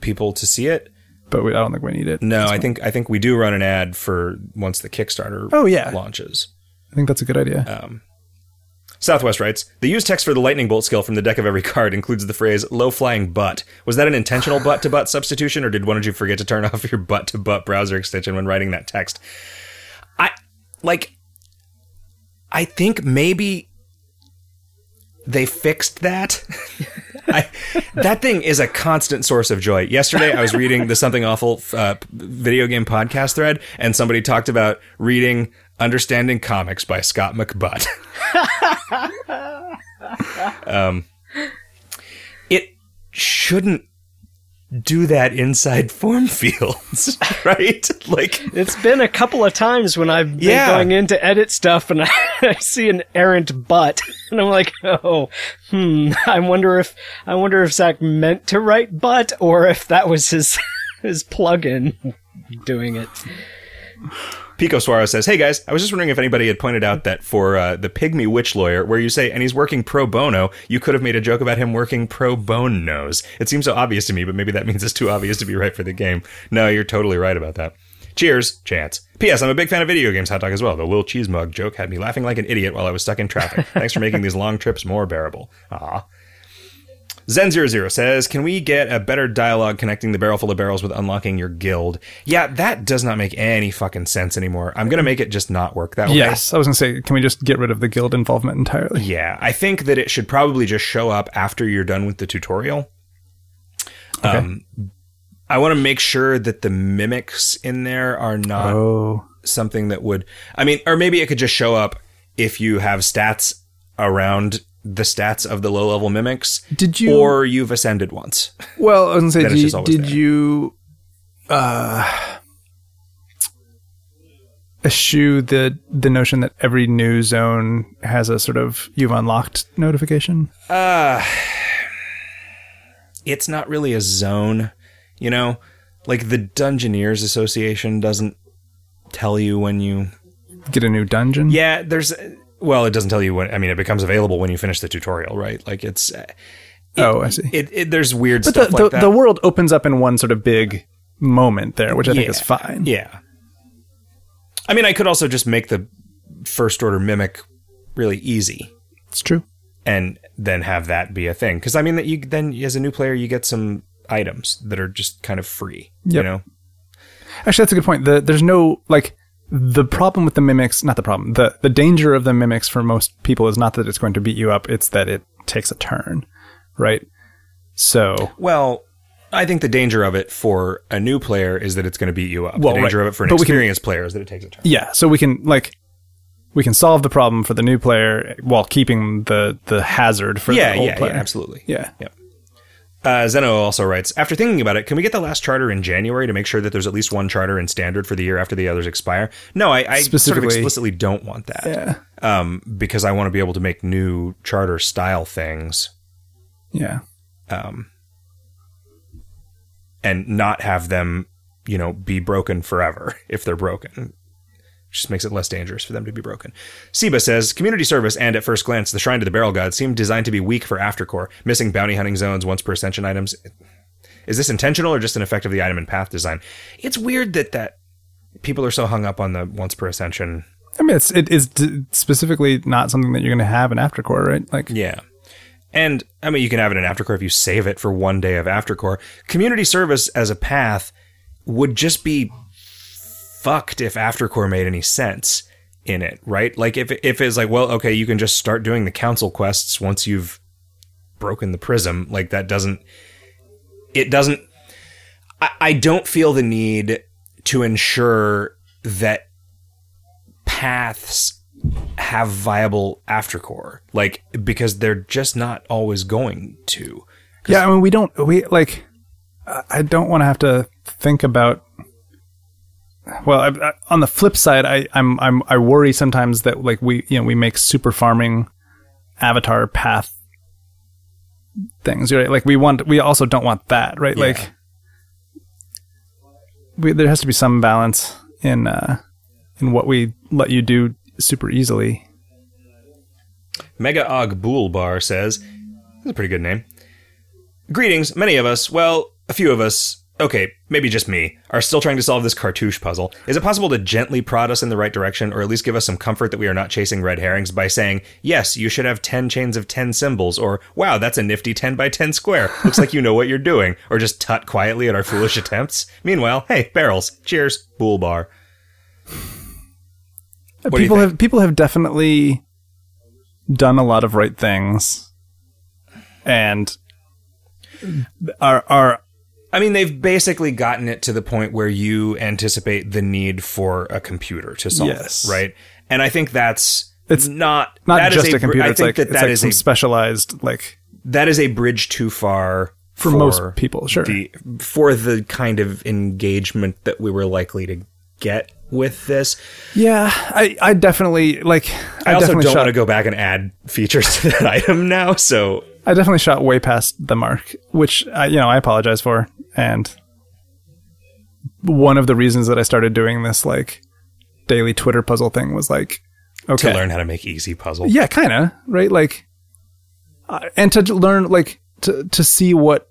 people to see it. But we, I don't think we need it. No, I think I think we do run an ad for once the Kickstarter Oh, yeah. launches. I think that's a good idea. Um, Southwest writes, the use text for the lightning bolt skill from the deck of every card includes the phrase low flying butt. Was that an intentional butt to butt substitution, or did one of you forget to turn off your butt to butt browser extension when writing that text? I like I think maybe they fixed that. I, that thing is a constant source of joy. Yesterday, I was reading the Something Awful uh, video game podcast thread, and somebody talked about reading Understanding Comics by Scott McButt. um, it shouldn't do that inside form fields, right? Like, It's been a couple of times when I've been Yeah. going in to edit stuff and I, I see an errant butt and I'm like, oh, hmm. I wonder if I wonder if Zach meant to write butt or if that was his his plugin doing it. Pico Suarez says, "Hey guys, I was just wondering if anybody had pointed out that for uh, the pygmy witch lawyer, where you say and he's working pro bono, you could have made a joke about him working pro bonos. It seems so obvious to me, but maybe that means it's too obvious to be right for the game. No, you're totally right about that. Cheers, chance. P.S. I'm a big fan of video games hot dog as well. The Lil Cheese Mug joke had me laughing like an idiot while I was stuck in traffic. Thanks for making these long trips more bearable. Ah." Zen00 says, Can we get a better dialogue connecting the barrel full of barrels with unlocking your guild? Yeah, that does not make any fucking sense anymore. I'm going to make it just not work that way. yes, I was gonna say, can we just get rid of the guild involvement entirely? Yeah, I think that it should probably just show up after you're done with the tutorial. Um, I want to make sure that the mimics in there are not Oh, something that would, I mean, or maybe it could just show up if you have stats around the stats of the low level mimics. Did you- Or you've ascended once. well, I was gonna say, did, just did you uh, eschew the the notion that every new zone has a sort of you've unlocked notification? Uh, it's not really a zone, you know? Like the Dungeoneers Association doesn't tell you when you. Get a new dungeon? Yeah, there's. Well, it doesn't tell you when. I mean, it becomes available when you finish the tutorial, right? Like it's. uh, It, Oh, I see. It, it there's weird But the, stuff the, like that. the world opens up in one sort of big moment there, which I think is fine. Yeah. I mean, I could also just make the first order mimic really easy. It's true. and then have that be a thing. Because I mean, that you then as a new player, you get some items that are just kind of free. You know, Actually, that's a good point. The, there's no like the problem with the mimics. Not the problem. The the danger of the mimics for most people is not that it's going to beat you up. It's that it takes a turn, right? So well. I think the danger of it for a new player is that it's going to beat you up. Well, the danger right. of it for an But we can- experienced player is that it takes a turn. yeah, so we can like we can solve the problem for the new player while keeping the the hazard for Yeah, the old yeah, player. yeah, absolutely. Yeah. Yep. Uh, Zeno also writes, after thinking about it, can we get the last charter in January to make sure that there's at least one charter in standard for the year after the others expire? No, I, I sort of Specifically- explicitly don't want that. Yeah. Um, because I want to be able to make new charter style things Yeah. um, and not have them, you know, be broken forever if they're broken. Just makes it less dangerous for them to be broken. Seba says, community service and at first glance, the Shrine to the Barrel God seemed designed to be weak for aftercore, missing bounty hunting zones once per ascension items. Is this intentional or just an effect of the item and path design? It's weird that that people are so hung up on the once per ascension. I mean, it's it is d- specifically not something that you're going to have in aftercore, right? Like, Yeah. And I mean, you can have it in aftercore if you save it for one day of aftercore. Community service as a path would just be fucked if aftercore made any sense in it, right? Like if if it's like, well, okay, you can just start doing the council quests once you've broken the prism. Like that doesn't. It doesn't. I, I don't feel the need to ensure that paths have viable aftercore like because they're just not always going to yeah, I mean, we don't we like. I I don't want to have to think about. Well, I, I, on the flip side, I, I'm I'm I worry sometimes that like we you know we make super farming avatar path things right like we want we also don't want that right Yeah. like we, there has to be some balance in uh in what we let you do super easily Mega Og Boolbar says, that's a pretty good name. Greetings, many of us, well, a few of us, okay, maybe just me, are still trying to solve this cartouche puzzle. Is it possible to gently prod us in the right direction, or at least give us some comfort that we are not chasing red herrings by saying, yes, you should have 10 chains of 10 symbols, or wow, that's a nifty 10 by 10 square. Looks like you know what you're doing, or just tut quietly at our foolish attempts? Meanwhile, hey, barrels, cheers, Boolbar. Uh, do you people have people have definitely done a lot of right things and are are I mean, they've basically gotten it to the point where you anticipate the need for a computer to solve Yes. it, right? And I think that's It's not not that is just a, br- computer I think like that that like is a specialized like that is a bridge too far for, most people sure the for the kind of engagement that we were likely to get with this. yeah i i definitely like i, I, also definitely don't shot want to go back and add features to that item now, so i definitely shot way past the mark which I, you know i apologize for and one of the reasons that i started doing this like daily twitter puzzle thing was like okay to learn how to make easy puzzles. Yeah, kind of right. Like, uh, and to learn, like, to to see what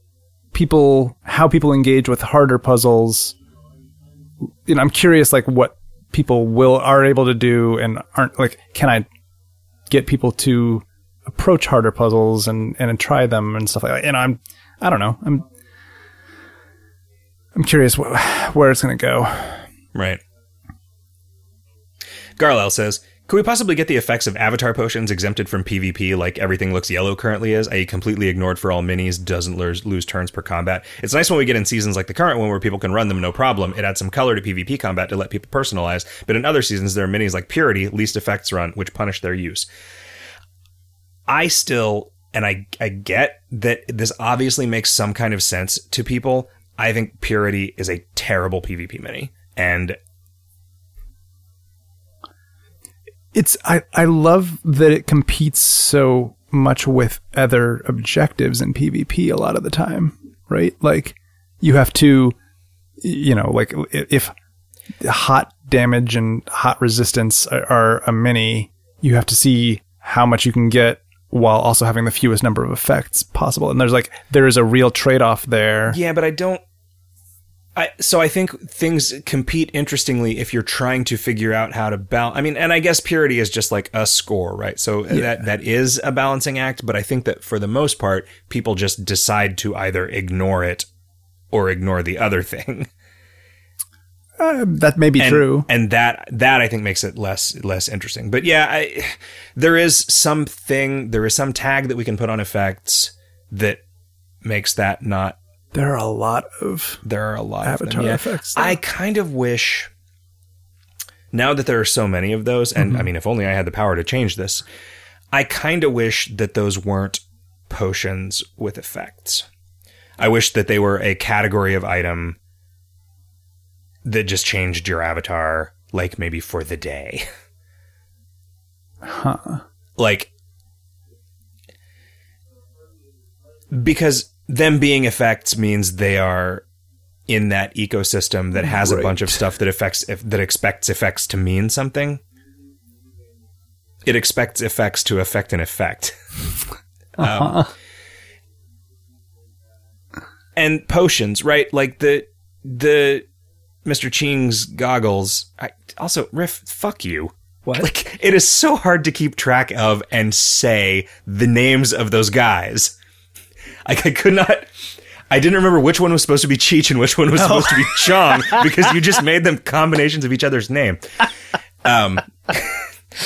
people, how people engage with harder puzzles. You know, I'm curious, like, what people will are able to do and aren't. Like, can I get people to approach harder puzzles and and try them and stuff like that? And I'm, I don't know. I'm, I'm curious wh- where it's gonna go. Right. Garlel says, could we possibly get the effects of avatar potions exempted from PvP like everything looks yellow currently is, i.e. completely ignored for all minis, doesn't lose turns per combat? It's nice when we get in seasons like the current one where people can run them no problem. It adds some color to PvP combat to let people personalize, but in other seasons there are minis like Purity, least effects run, which punish their use. I still, and I, I get that this obviously makes some kind of sense to people. I think Purity is a terrible PvP mini. And it's I, I love that it competes so much with other objectives in PvP a lot of the time, right? Like you have to you know, like if hot damage and hot resistance are, a mini, you have to see how much you can get while also having the fewest number of effects possible. And there's like there is a real trade-off there. Yeah, but I don't. I so I think things compete interestingly if you're trying to figure out how to balance. I mean, and I guess purity is just like a score, right? So that that is a balancing act. But I think that for the most part, people just decide to either ignore it or ignore the other thing. Uh, that may be and, true. and that that I think makes it less less interesting. But yeah, I, there is something, there is some tag that we can put on effects that makes that not There are a lot of there are a lot of Avatar them. Yeah. effects, though. I kind of wish now that there are so many of those, and I mean, if only I had the power to change this, I kind of wish that those weren't potions with effects. I wish that they were a category of item that just changed your avatar, like maybe for the day. huh. like because them being effects means they are in that ecosystem that has a bunch of stuff that affects if, that expects effects to mean something. It expects effects to affect an effect. Um, and potions right? Like the the Mr. Cheeng's goggles. I also Riff, fuck you. What? Like it is so hard to keep track of and say the names of those guys. Like I could not. I didn't remember which one was supposed to be Cheech and which one was supposed to be Chong because you just made them combinations of each other's name. Um,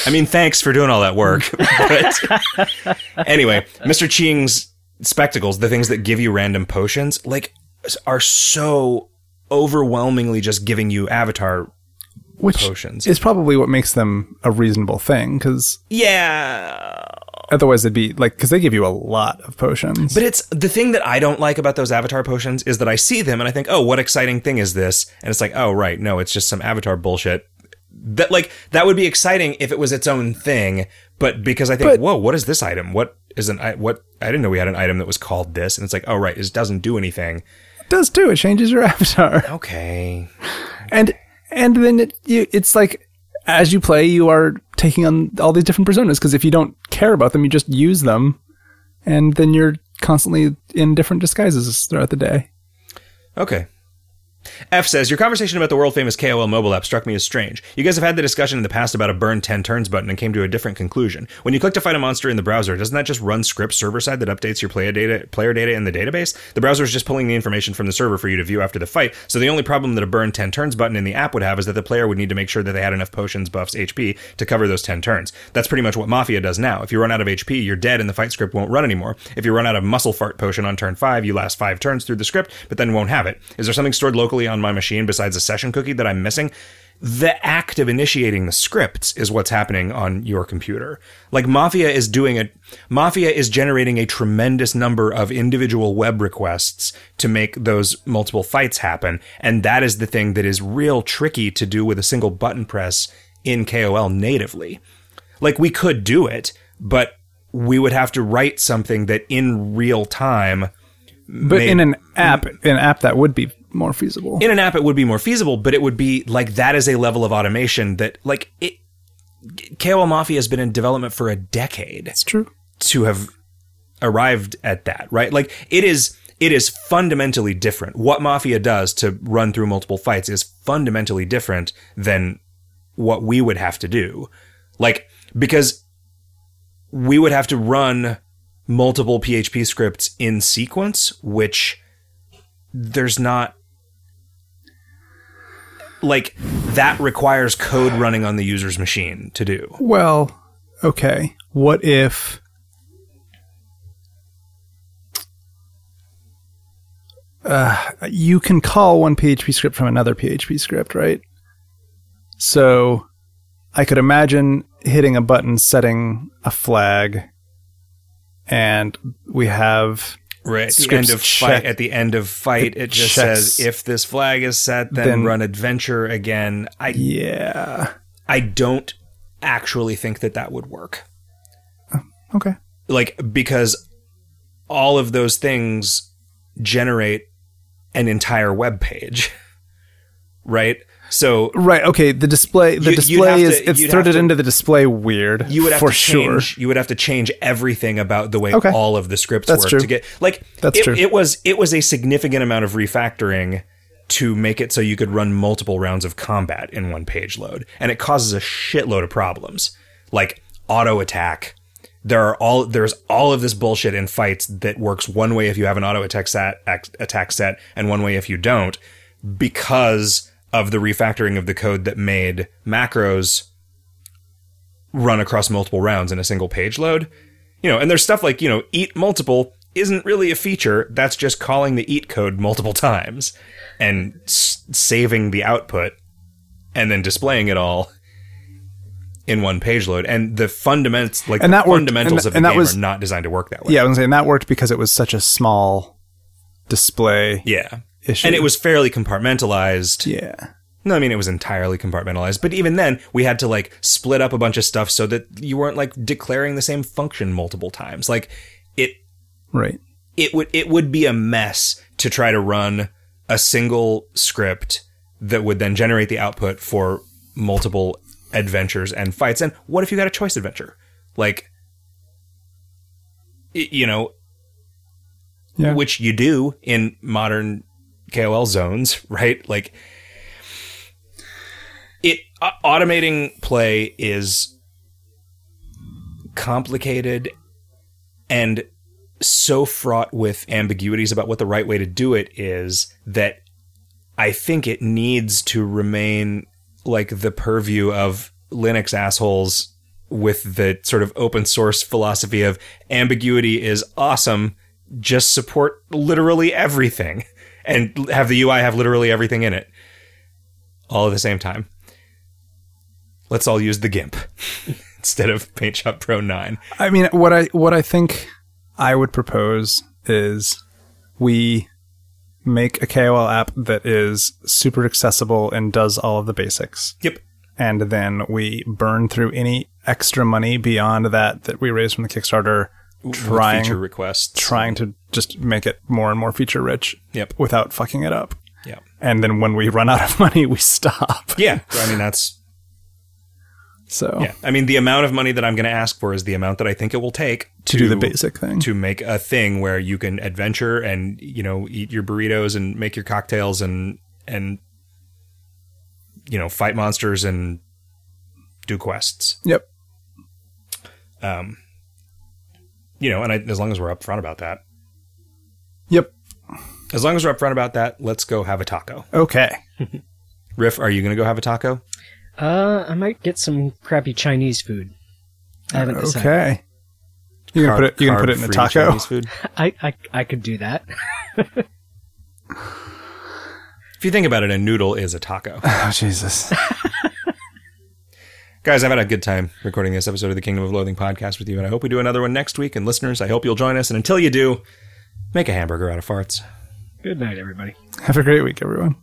I mean, thanks for doing all that work. But anyway, Mr. Cheeng's spectacles, the things that give you random potions, like are so overwhelmingly just giving you avatar Which potions. is probably what makes them a reasonable thing, because yeah. otherwise they'd be like, because they give you a lot of potions. But it's the thing that I don't like about those avatar potions is that I see them and I think, oh, what exciting thing is this? And it's like, oh, right, no, it's just some avatar bullshit. That like that would be exciting if it was its own thing, but because I think, But- whoa, what is this item? What is an I what? I didn't know we had an item that was called this, and it's like, oh, right, it doesn't do anything. It does too. It changes your avatar. Okay, and and then it, you, it's like as you play you are taking on all these different personas because if you don't care about them you just use them and then you're constantly in different disguises throughout the day okay. F says, Your conversation about the world famous KOL mobile app struck me as strange. You guys have had the discussion in the past about a burn 10 turns button and came to a different conclusion. When you click to fight a monster in the browser, doesn't that just run script server side that updates your player data, player data in the database? The browser is just pulling the information from the server for you to view after the fight, so the only problem that a burn 10 turns button in the app would have is that the player would need to make sure that they had enough potions, buffs, HP to cover those 10 turns. That's pretty much what Mafia does now. If you run out of HP, you're dead and the fight script won't run anymore. If you run out of muscle fart potion on turn 5, you last 5 turns through the script, but then won't have it. Is there something stored locally on my machine besides a session cookie that I'm missing? The act of initiating the scripts is what's happening on your computer. Like Mafia is doing it. Mafia is generating a tremendous number of individual web requests to make those multiple fights happen. And that is the thing that is real tricky to do with a single button press in KOL natively. Like we could do it, but we would have to write something that in real time but Made- in an app an app that would be more feasible. In an app it would be more feasible but it would be like that is a level of automation that like it KOL Mafia has been in development for a decade it's true. to have arrived at that right? Like it is it is fundamentally different. What Mafia does to run through multiple fights is fundamentally different than what we would have to do. Like because we would have to run multiple PHP scripts in sequence which there's not like that requires code running on the user's machine to do. well okay what if uh, you can call one php script from another php script right so i could imagine hitting a button setting a flag and we have Right. At the end of check- fight at the end of fight it just checks- says if this flag is set then, Then- run adventure again. I yeah I don't actually think that that would work. Oh, okay Like because all of those things generate an entire web page. Right? So Right. Okay. The display. The You- display is to- it's threaded to- into the display weird. you would have for to sure. change you would have to change everything about the way Okay. all of the scripts That's work true. to get like That's it, true. it was it was a significant amount of refactoring to make it so you could run multiple rounds of combat in one page load and it causes a shitload of problems like auto attack there are all there's all of this bullshit in fights that works one way if you have an auto attack set ac- attack set and one way if you don't because of the refactoring of the code that made macros run across multiple rounds in a single page load. You know, and there's stuff like, you know, eat multiple isn't really a feature. That's just calling the eat code multiple times and s- saving the output and then displaying it all in one page load. And the fundamentals, like And the that worked- fundamentals and- of the and game was- are not designed to work that way. Yeah, I was saying that worked because it was such a small display. Yeah. Issue. And it was fairly compartmentalized. Yeah. No, I mean it was entirely compartmentalized, but even then we had to like split up a bunch of stuff so that you weren't like declaring the same function multiple times. Like it Right. it would it would be a mess to try to run a single script that would then generate the output for multiple adventures and fights. And what if you got a choice adventure? Like you know, Yeah. which you do in modern KOL zones, right? Like it uh, automating play is complicated and so fraught with ambiguities about what the right way to do it is that I think it needs to remain like the purview of Linux assholes with the sort of open source philosophy of ambiguity is awesome. Just support literally everything and have the UI have literally everything in it all at the same time. Let's all use the GIMP instead of PaintShop Pro 9. I mean, what I what I think I would propose is we make a KOL app that is super accessible and does all of the basics. Yep. And then we burn through any extra money beyond that that we raise from the Kickstarter, trying feature requests. trying to just make it more and more feature rich. Yep. Without fucking it up. Yeah. And then when we run out of money, we stop. Yeah. I mean, that's So Yeah, I mean the amount of money that I'm going to ask for is the amount that I think it will take to do the basic thing. to make a thing where you can adventure and you know eat your burritos and make your cocktails and and you know fight monsters and do quests. Yep. Um, you know, and I, as long as we're upfront about that. As long as we're upfront about that, let's go have a taco. Okay. Riff, are you going to go have a taco? Uh, I might get some crappy Chinese food. I haven't decided. Okay. You can put it. You can put it in a Carb-free taco. Chinese food. I, I I could do that. If you think about it, a noodle is a taco. Oh Jesus. Guys, I've had a good time recording this episode of the Kingdom of Loathing podcast with you, and I hope we do another one next week. And listeners, I hope you'll join us. And until you do, make a hamburger out of farts. Good night, everybody. Have a great week, everyone.